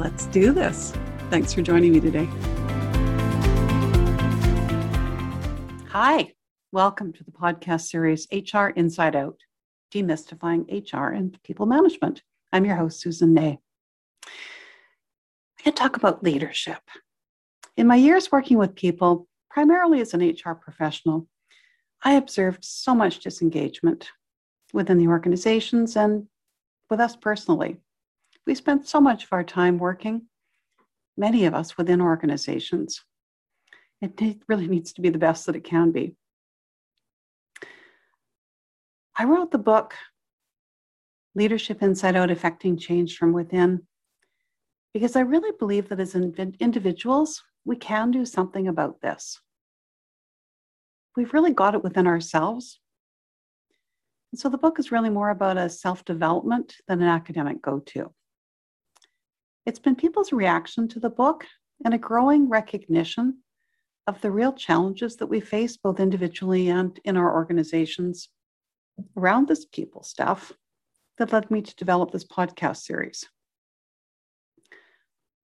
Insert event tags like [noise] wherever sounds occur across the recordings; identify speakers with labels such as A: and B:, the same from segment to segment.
A: Let's do this. Thanks for joining me today. Hi, welcome to the podcast series HR Inside Out Demystifying HR and People Management. I'm your host, Susan Ney. I can talk about leadership. In my years working with people, primarily as an HR professional, I observed so much disengagement within the organizations and with us personally. We spend so much of our time working, many of us within organizations. It really needs to be the best that it can be. I wrote the book, Leadership Inside Out Effecting Change from Within, because I really believe that as individuals, we can do something about this. We've really got it within ourselves. And so the book is really more about a self development than an academic go to. It's been people's reaction to the book and a growing recognition of the real challenges that we face both individually and in our organizations around this people stuff that led me to develop this podcast series.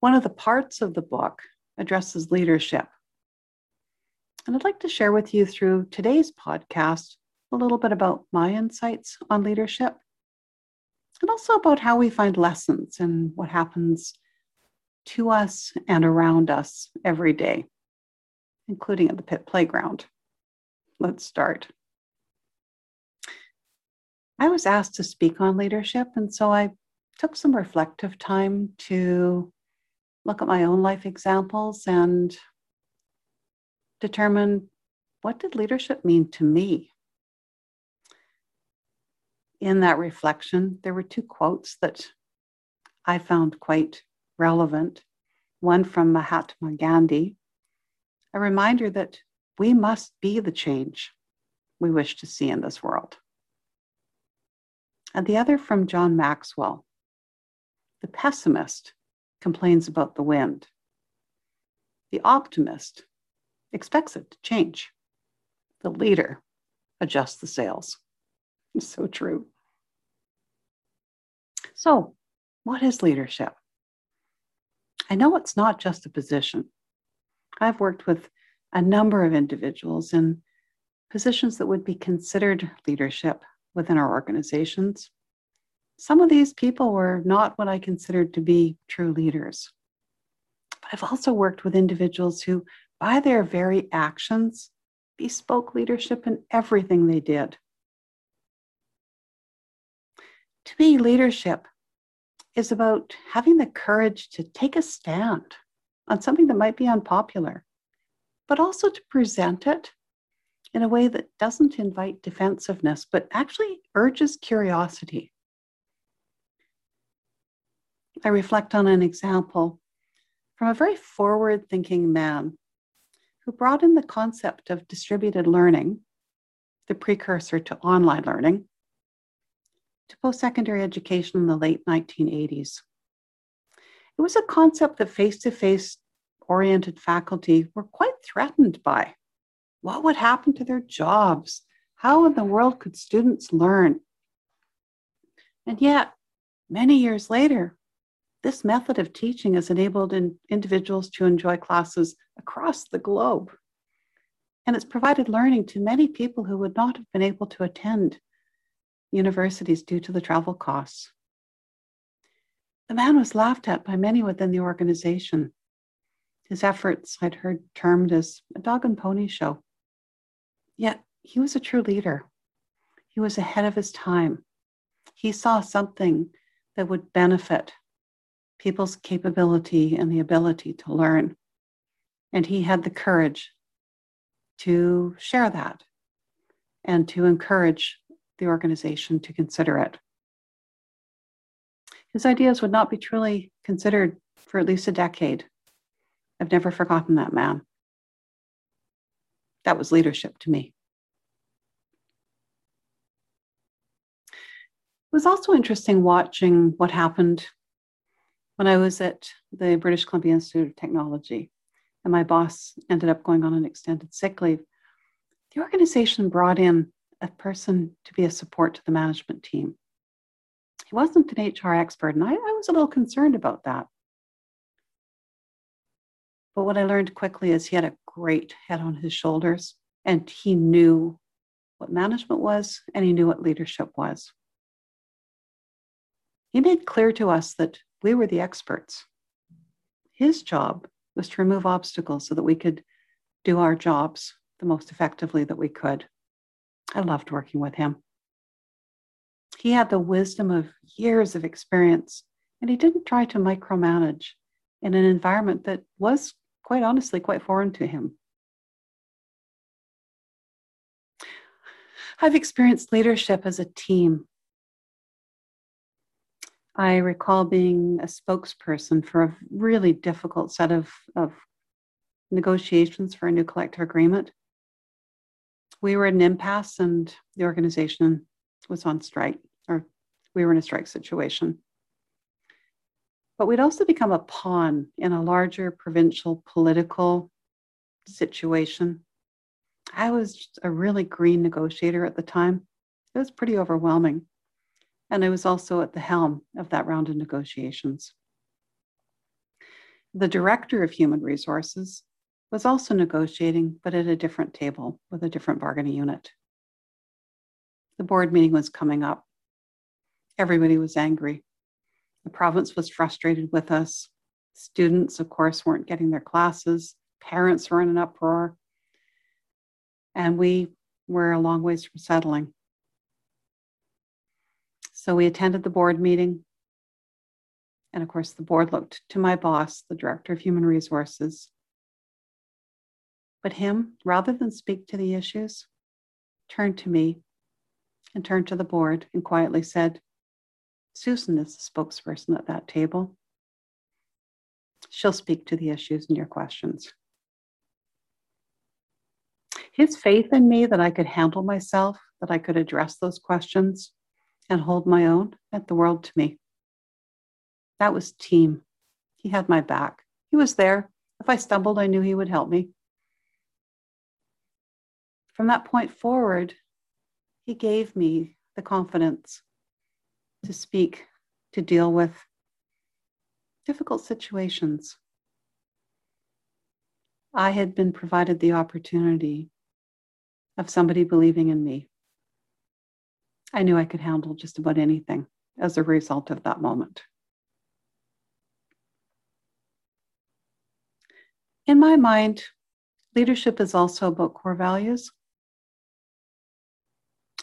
A: One of the parts of the book addresses leadership. And I'd like to share with you through today's podcast a little bit about my insights on leadership and also about how we find lessons and what happens to us and around us every day, including at the pit playground. Let's start. I was asked to speak on leadership, and so I took some reflective time to look at my own life examples and determine what did leadership mean to me in that reflection, there were two quotes that I found quite relevant. One from Mahatma Gandhi, a reminder that we must be the change we wish to see in this world. And the other from John Maxwell The pessimist complains about the wind, the optimist expects it to change, the leader adjusts the sails. [laughs] so true. So, what is leadership? I know it's not just a position. I've worked with a number of individuals in positions that would be considered leadership within our organizations. Some of these people were not what I considered to be true leaders. But I've also worked with individuals who, by their very actions, bespoke leadership in everything they did. To me, leadership is about having the courage to take a stand on something that might be unpopular, but also to present it in a way that doesn't invite defensiveness, but actually urges curiosity. I reflect on an example from a very forward thinking man who brought in the concept of distributed learning, the precursor to online learning, to post secondary education in the late 1980s. It was a concept that face to face oriented faculty were quite threatened by. What would happen to their jobs? How in the world could students learn? And yet, many years later, this method of teaching has enabled in individuals to enjoy classes across the globe. And it's provided learning to many people who would not have been able to attend universities due to the travel costs. The man was laughed at by many within the organization. His efforts I'd heard termed as a dog and pony show. Yet he was a true leader. He was ahead of his time. He saw something that would benefit people's capability and the ability to learn. And he had the courage to share that and to encourage the organization to consider it. His ideas would not be truly considered for at least a decade. I've never forgotten that man. That was leadership to me. It was also interesting watching what happened when I was at the British Columbia Institute of Technology and my boss ended up going on an extended sick leave. The organization brought in a person to be a support to the management team. He wasn't an HR expert, and I, I was a little concerned about that. But what I learned quickly is he had a great head on his shoulders, and he knew what management was, and he knew what leadership was. He made clear to us that we were the experts. His job was to remove obstacles so that we could do our jobs the most effectively that we could. I loved working with him. He had the wisdom of years of experience, and he didn't try to micromanage in an environment that was, quite honestly, quite foreign to him. I've experienced leadership as a team. I recall being a spokesperson for a really difficult set of, of negotiations for a new collective agreement. We were at an impasse and the organization was on strike, or we were in a strike situation. But we'd also become a pawn in a larger provincial political situation. I was a really green negotiator at the time. It was pretty overwhelming. And I was also at the helm of that round of negotiations. The director of human resources was also negotiating, but at a different table with a different bargaining unit. The board meeting was coming up. Everybody was angry. The province was frustrated with us. Students, of course, weren't getting their classes. Parents were in an uproar. And we were a long ways from settling. So we attended the board meeting. And of course, the board looked to my boss, the director of human resources. But him, rather than speak to the issues, turned to me and turned to the board and quietly said, Susan is the spokesperson at that table. She'll speak to the issues and your questions. His faith in me that I could handle myself, that I could address those questions, and hold my own meant the world to me. That was team. He had my back. He was there. If I stumbled, I knew he would help me. From that point forward, he gave me the confidence to speak, to deal with difficult situations. I had been provided the opportunity of somebody believing in me. I knew I could handle just about anything as a result of that moment. In my mind, leadership is also about core values.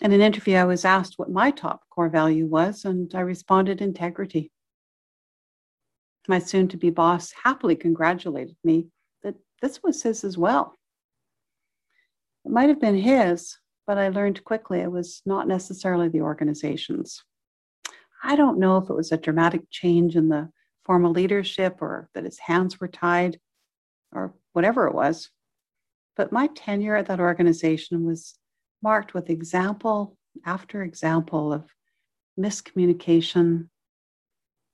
A: In an interview, I was asked what my top core value was, and I responded integrity. My soon to be boss happily congratulated me that this was his as well. It might have been his, but I learned quickly it was not necessarily the organization's. I don't know if it was a dramatic change in the formal leadership or that his hands were tied or whatever it was. But my tenure at that organization was marked with example after example of miscommunication,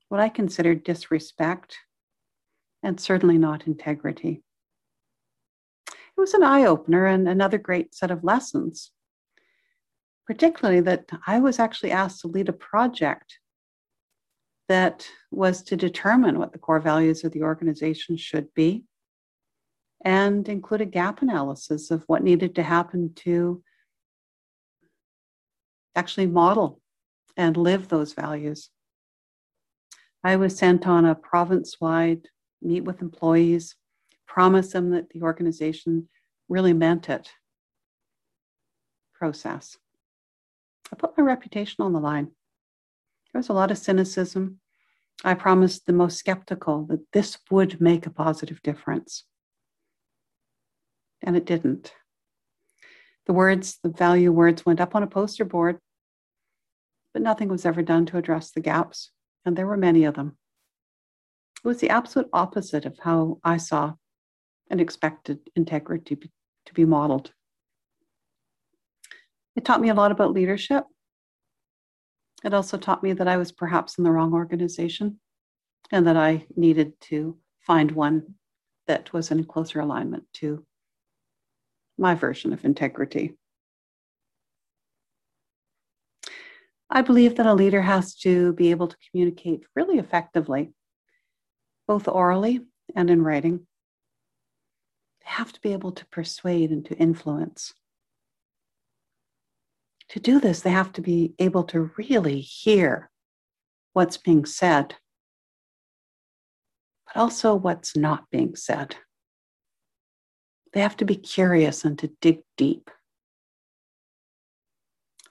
A: what I considered disrespect, and certainly not integrity. It was an eye opener and another great set of lessons particularly that I was actually asked to lead a project that was to determine what the core values of the organization should be and include a gap analysis of what needed to happen to actually model and live those values. I was sent on a province wide meet with employees, promise them that the organization really meant it. Process. I put my reputation on the line. There was a lot of cynicism. I promised the most skeptical that this would make a positive difference. And it didn't. The words, the value words, went up on a poster board, but nothing was ever done to address the gaps, and there were many of them. It was the absolute opposite of how I saw and expected integrity to be modeled. It taught me a lot about leadership. It also taught me that I was perhaps in the wrong organization and that I needed to find one that was in closer alignment to my version of integrity. I believe that a leader has to be able to communicate really effectively, both orally and in writing. They have to be able to persuade and to influence. To do this, they have to be able to really hear what's being said, but also what's not being said. They have to be curious and to dig deep.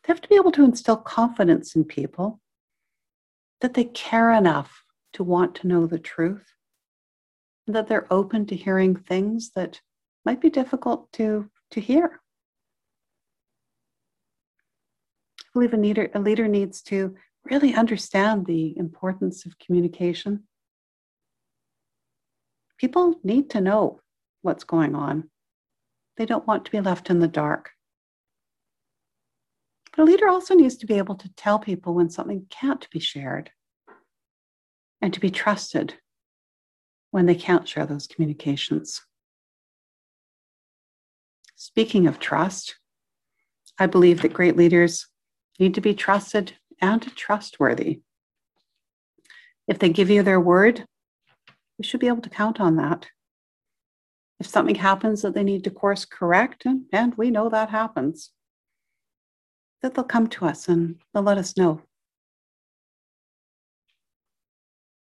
A: They have to be able to instill confidence in people that they care enough to want to know the truth and that they're open to hearing things that might be difficult to, to hear. I believe a leader, a leader needs to really understand the importance of communication. People need to know what's going on. They don't want to be left in the dark. But a leader also needs to be able to tell people when something can't be shared and to be trusted when they can't share those communications. Speaking of trust, I believe that great leaders need to be trusted and trustworthy. If they give you their word, we should be able to count on that. If something happens that they need to course correct, and, and we know that happens, that they'll come to us and they'll let us know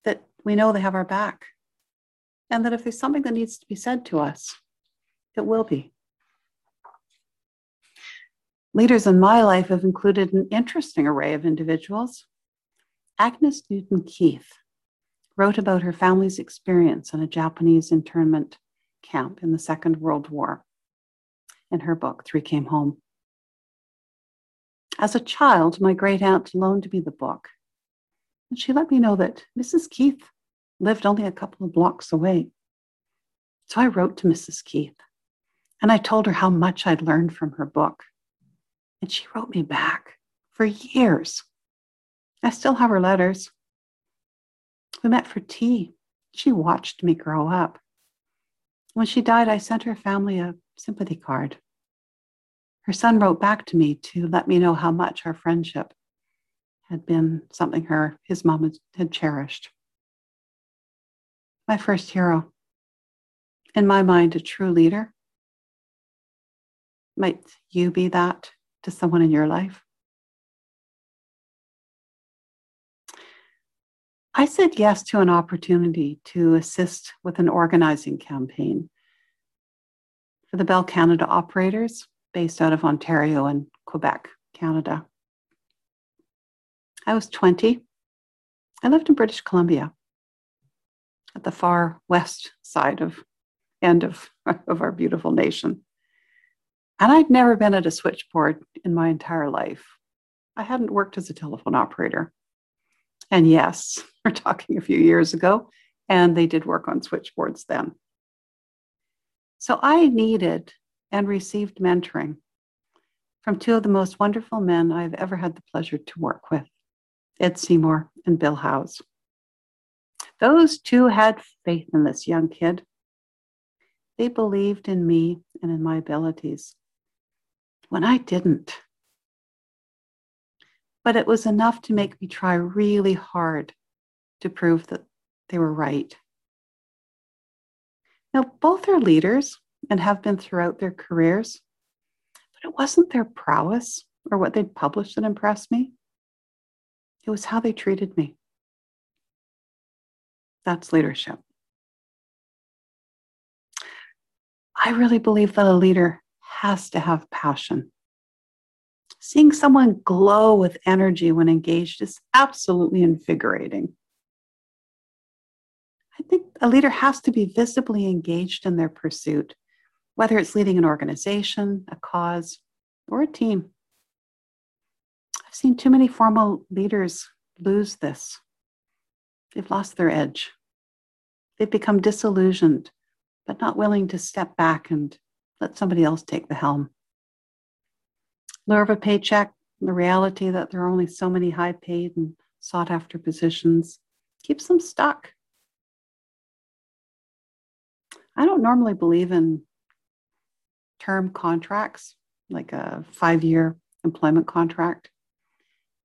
A: that we know they have our back, and that if there's something that needs to be said to us, it will be. Leaders in my life have included an interesting array of individuals. Agnes Newton Keith wrote about her family's experience in a Japanese internment camp in the Second World War in her book, Three Came Home. As a child, my great aunt loaned me the book, and she let me know that Mrs. Keith lived only a couple of blocks away. So I wrote to Mrs. Keith, and I told her how much I'd learned from her book. And she wrote me back for years. I still have her letters. We met for tea. She watched me grow up. When she died, I sent her family a sympathy card. Her son wrote back to me to let me know how much our friendship had been something her his mom had cherished. My first hero. In my mind, a true leader. Might you be that to someone in your life? I said yes to an opportunity to assist with an organizing campaign for the Bell Canada operators based out of Ontario and Quebec, Canada. I was 20. I lived in British Columbia at the far west side of end of, [laughs] of our beautiful nation. And I'd never been at a switchboard in my entire life. I hadn't worked as a telephone operator. And yes, [laughs] we're talking a few years ago, and they did work on switchboards then. So I needed and received mentoring from two of the most wonderful men I've ever had the pleasure to work with Ed Seymour and Bill Howes. Those two had faith in this young kid. They believed in me and in my abilities when I didn't but it was enough to make me try really hard to prove that they were right. Now, both are leaders and have been throughout their careers, but it wasn't their prowess or what they'd published that impressed me. It was how they treated me. That's leadership. I really believe that a leader has to have passion. Seeing someone glow with energy when engaged is absolutely invigorating. I think a leader has to be visibly engaged in their pursuit, whether it's leading an organization, a cause, or a team. I've seen too many formal leaders lose this. They've lost their edge. They've become disillusioned, but not willing to step back and let somebody else take the helm. Lure of a paycheck, the reality that there are only so many high paid and sought after positions keeps them stuck. I don't normally believe in term contracts, like a five year employment contract,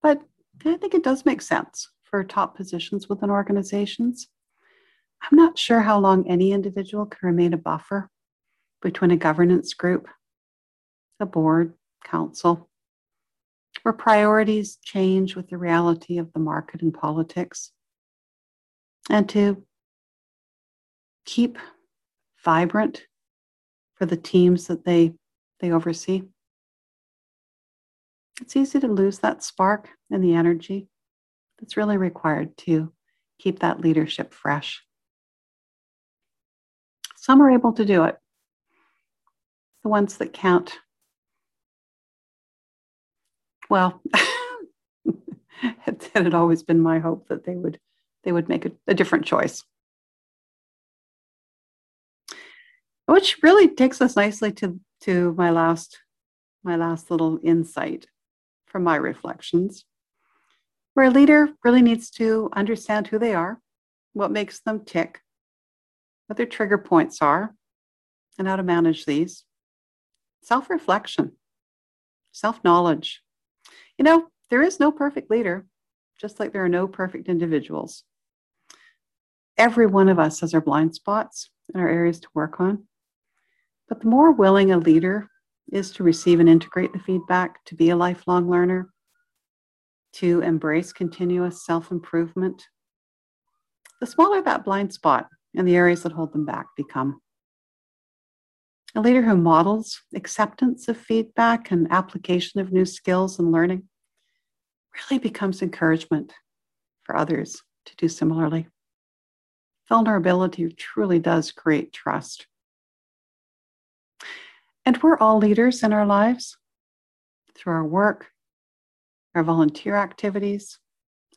A: but I think it does make sense for top positions within organizations. I'm not sure how long any individual can remain a buffer between a governance group, a board, council, where priorities change with the reality of the market and politics, and to keep vibrant for the teams that they, they oversee. It's easy to lose that spark and the energy that's really required to keep that leadership fresh. Some are able to do it. The ones that can't, well, [laughs] it had always been my hope that they would they would make a, a different choice. which really takes us nicely to to my last my last little insight from my reflections where a leader really needs to understand who they are what makes them tick what their trigger points are and how to manage these self-reflection self-knowledge you know there is no perfect leader just like there are no perfect individuals every one of us has our blind spots and our areas to work on but the more willing a leader is to receive and integrate the feedback, to be a lifelong learner, to embrace continuous self improvement, the smaller that blind spot and the areas that hold them back become. A leader who models acceptance of feedback and application of new skills and learning really becomes encouragement for others to do similarly. Vulnerability truly does create trust. And we're all leaders in our lives through our work, our volunteer activities,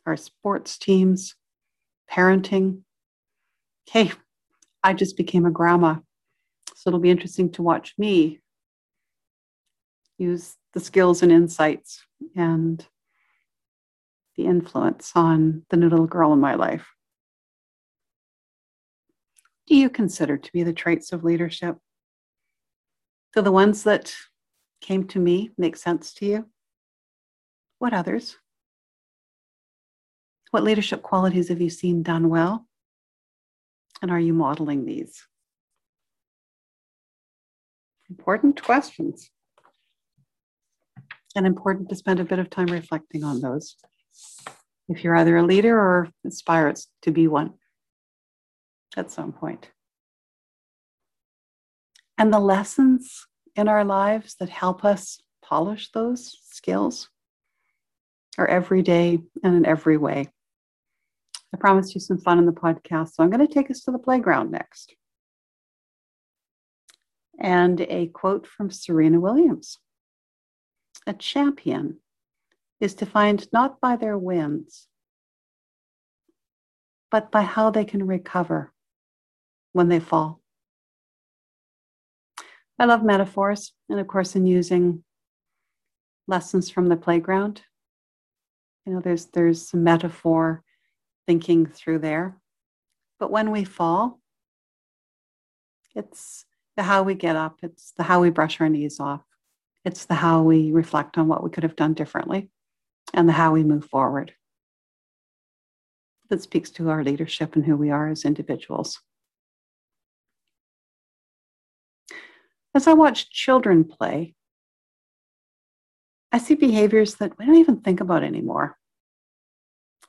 A: our sports teams, parenting. Hey, I just became a grandma. So it'll be interesting to watch me use the skills and insights and the influence on the little girl in my life. Do you consider to be the traits of leadership? Do the ones that came to me make sense to you? What others? What leadership qualities have you seen done well? And are you modeling these? Important questions. And important to spend a bit of time reflecting on those. If you're either a leader or aspire to be one at some point and the lessons in our lives that help us polish those skills are every day and in every way. I promised you some fun in the podcast, so I'm going to take us to the playground next. And a quote from Serena Williams A champion is defined not by their wins, but by how they can recover when they fall. I love metaphors, and of course, in using lessons from the playground. You know, there's there's some metaphor thinking through there. But when we fall, it's the how we get up, it's the how we brush our knees off, it's the how we reflect on what we could have done differently, and the how we move forward. That speaks to our leadership and who we are as individuals. As I watch children play, I see behaviors that we don't even think about anymore.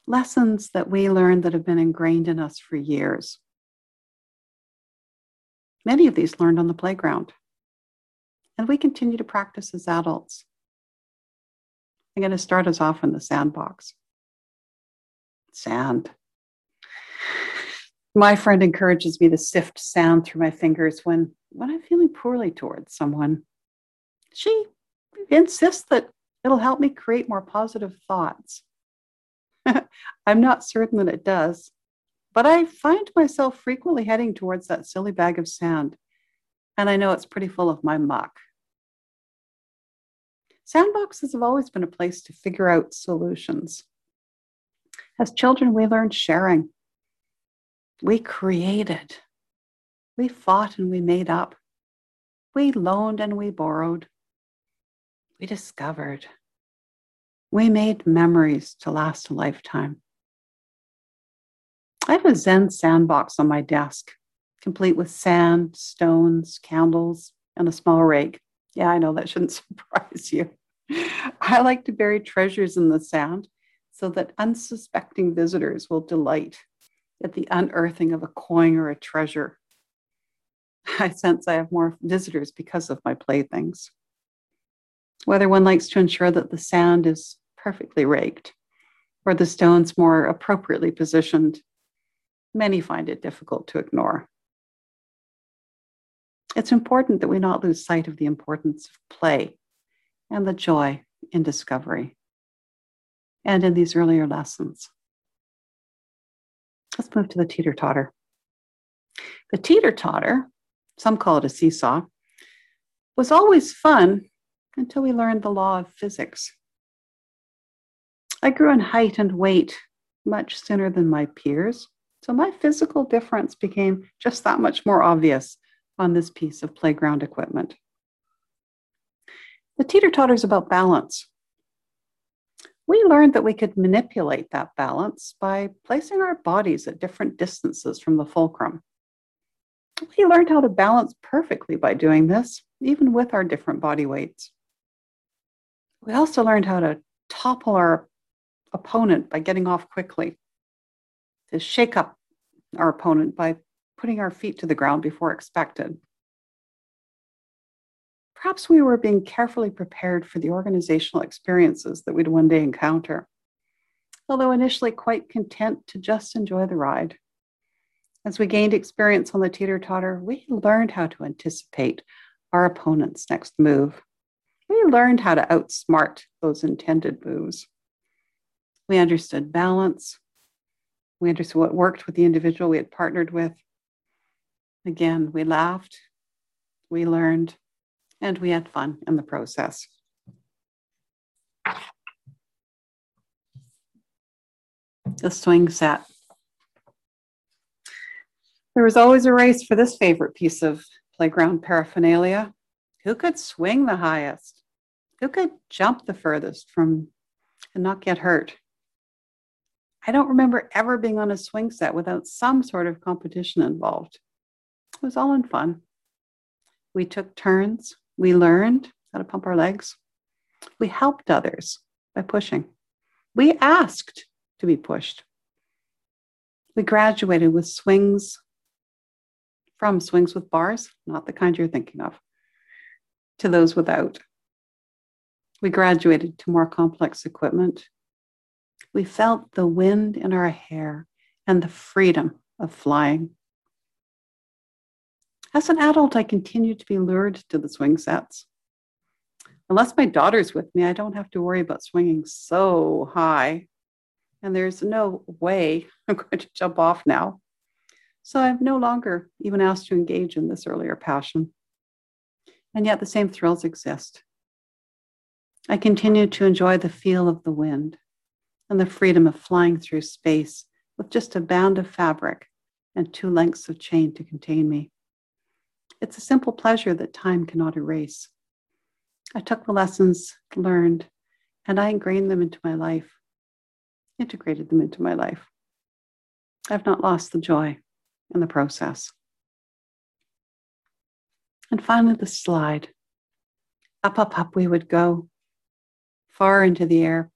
A: Lessons that we learned that have been ingrained in us for years. Many of these learned on the playground. And we continue to practice as adults. I'm going to start us off in the sandbox. Sand. My friend encourages me to sift sand through my fingers when, when I'm feeling poorly towards someone. She insists that it'll help me create more positive thoughts. [laughs] I'm not certain that it does, but I find myself frequently heading towards that silly bag of sand, and I know it's pretty full of my muck. Sandboxes have always been a place to figure out solutions. As children, we learned sharing. We created. We fought and we made up. We loaned and we borrowed. We discovered. We made memories to last a lifetime. I have a Zen sandbox on my desk, complete with sand, stones, candles, and a small rake. Yeah, I know that shouldn't [laughs] surprise you. [laughs] I like to bury treasures in the sand so that unsuspecting visitors will delight at the unearthing of a coin or a treasure. [laughs] I sense I have more visitors because of my playthings. Whether one likes to ensure that the sand is perfectly raked or the stones more appropriately positioned, many find it difficult to ignore. It's important that we not lose sight of the importance of play and the joy in discovery and in these earlier lessons. Let's move to the teeter totter. The teeter totter, some call it a seesaw, was always fun until we learned the law of physics. I grew in height and weight much sooner than my peers, so my physical difference became just that much more obvious on this piece of playground equipment. The teeter totter is about balance. We learned that we could manipulate that balance by placing our bodies at different distances from the fulcrum. We learned how to balance perfectly by doing this, even with our different body weights. We also learned how to topple our opponent by getting off quickly, to shake up our opponent by putting our feet to the ground before expected. Perhaps we were being carefully prepared for the organizational experiences that we'd one day encounter, although initially quite content to just enjoy the ride. As we gained experience on the teeter totter, we learned how to anticipate our opponent's next move. We learned how to outsmart those intended moves. We understood balance. We understood what worked with the individual we had partnered with. Again, we laughed, we learned, and we had fun in the process. The swing set. There was always a race for this favorite piece of playground paraphernalia. Who could swing the highest? Who could jump the furthest from and not get hurt? I don't remember ever being on a swing set without some sort of competition involved. It was all in fun. We took turns, we learned how to pump our legs. We helped others by pushing. We asked to be pushed. We graduated with swings from swings with bars, not the kind you're thinking of, to those without. We graduated to more complex equipment. We felt the wind in our hair and the freedom of flying. As an adult, I continue to be lured to the swing sets. Unless my daughter's with me, I don't have to worry about swinging so high. And there's no way [laughs] I'm going to jump off now. So I'm no longer even asked to engage in this earlier passion. And yet the same thrills exist. I continue to enjoy the feel of the wind and the freedom of flying through space with just a band of fabric and two lengths of chain to contain me. It's a simple pleasure that time cannot erase. I took the lessons learned and I ingrained them into my life, integrated them into my life. I've not lost the joy in the process. And finally, the slide. Up, up, up we would go, far into the air,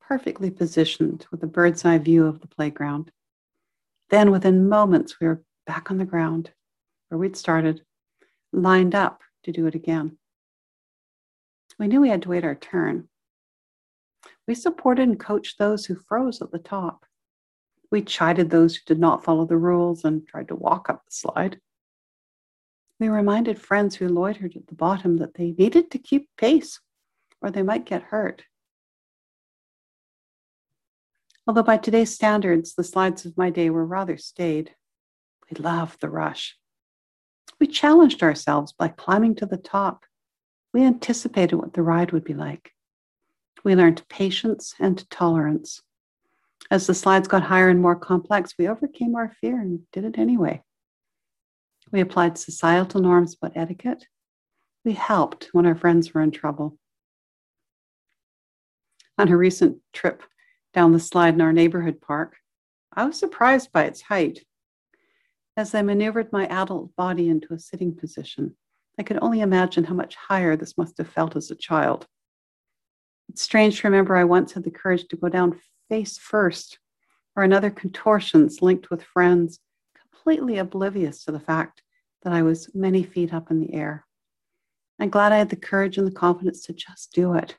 A: perfectly positioned with a bird's eye view of the playground. Then, within moments, we were back on the ground where we'd started lined up to do it again. We knew we had to wait our turn. We supported and coached those who froze at the top. We chided those who did not follow the rules and tried to walk up the slide. We reminded friends who loitered at the bottom that they needed to keep pace or they might get hurt. Although by today's standards, the slides of my day were rather staid, we loved the rush. We challenged ourselves by climbing to the top. We anticipated what the ride would be like. We learned patience and tolerance. As the slides got higher and more complex, we overcame our fear and did it anyway. We applied societal norms about etiquette. We helped when our friends were in trouble. On a recent trip down the slide in our neighborhood park, I was surprised by its height. As I maneuvered my adult body into a sitting position, I could only imagine how much higher this must have felt as a child. It's strange to remember I once had the courage to go down face first, or in other contortions linked with friends, completely oblivious to the fact that I was many feet up in the air. I'm glad I had the courage and the confidence to just do it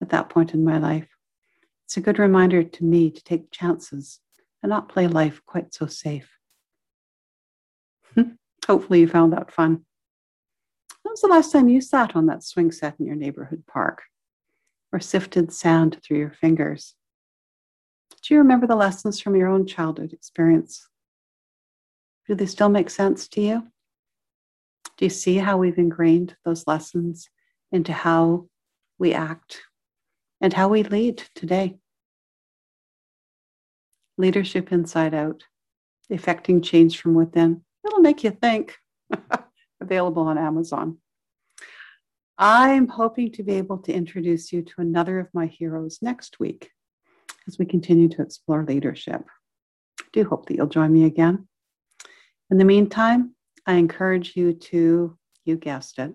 A: at that point in my life. It's a good reminder to me to take chances and not play life quite so safe. Hopefully, you found that fun. When was the last time you sat on that swing set in your neighborhood park or sifted sand through your fingers? Do you remember the lessons from your own childhood experience? Do they still make sense to you? Do you see how we've ingrained those lessons into how we act and how we lead today? Leadership Inside Out, Effecting Change from Within. It'll make you think. [laughs] Available on Amazon. I'm hoping to be able to introduce you to another of my heroes next week as we continue to explore leadership. I do hope that you'll join me again. In the meantime, I encourage you to, you guessed it,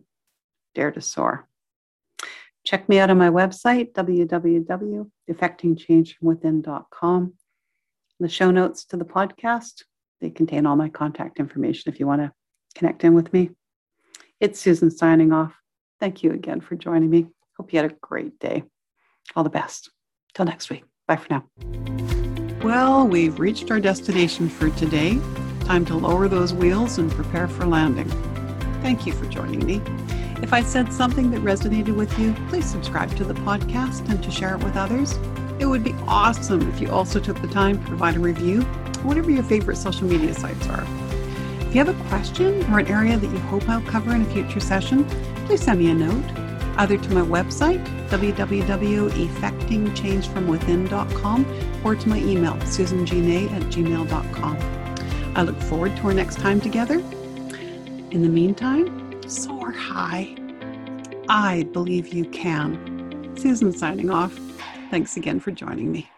A: dare to soar. Check me out on my website, www.effectingchangefromwithin.com. The show notes to the podcast, they contain all my contact information if you want to connect in with me. It's Susan signing off. Thank you again for joining me. Hope you had a great day. All the best. Till next week. Bye for now. Well, we've reached our destination for today. Time to lower those wheels and prepare for landing. Thank you for joining me. If I said something that resonated with you, please subscribe to the podcast and to share it with others. It would be awesome if you also took the time to provide a review, whatever your favorite social media sites are. If you have a question or an area that you hope I'll cover in a future session, please send me a note, either to my website, www.effectingchangefromwithin.com, or to my email, susangna at gmail.com. I look forward to our next time together. In the meantime, soar high. I believe you can. Susan signing off. Thanks again for joining me.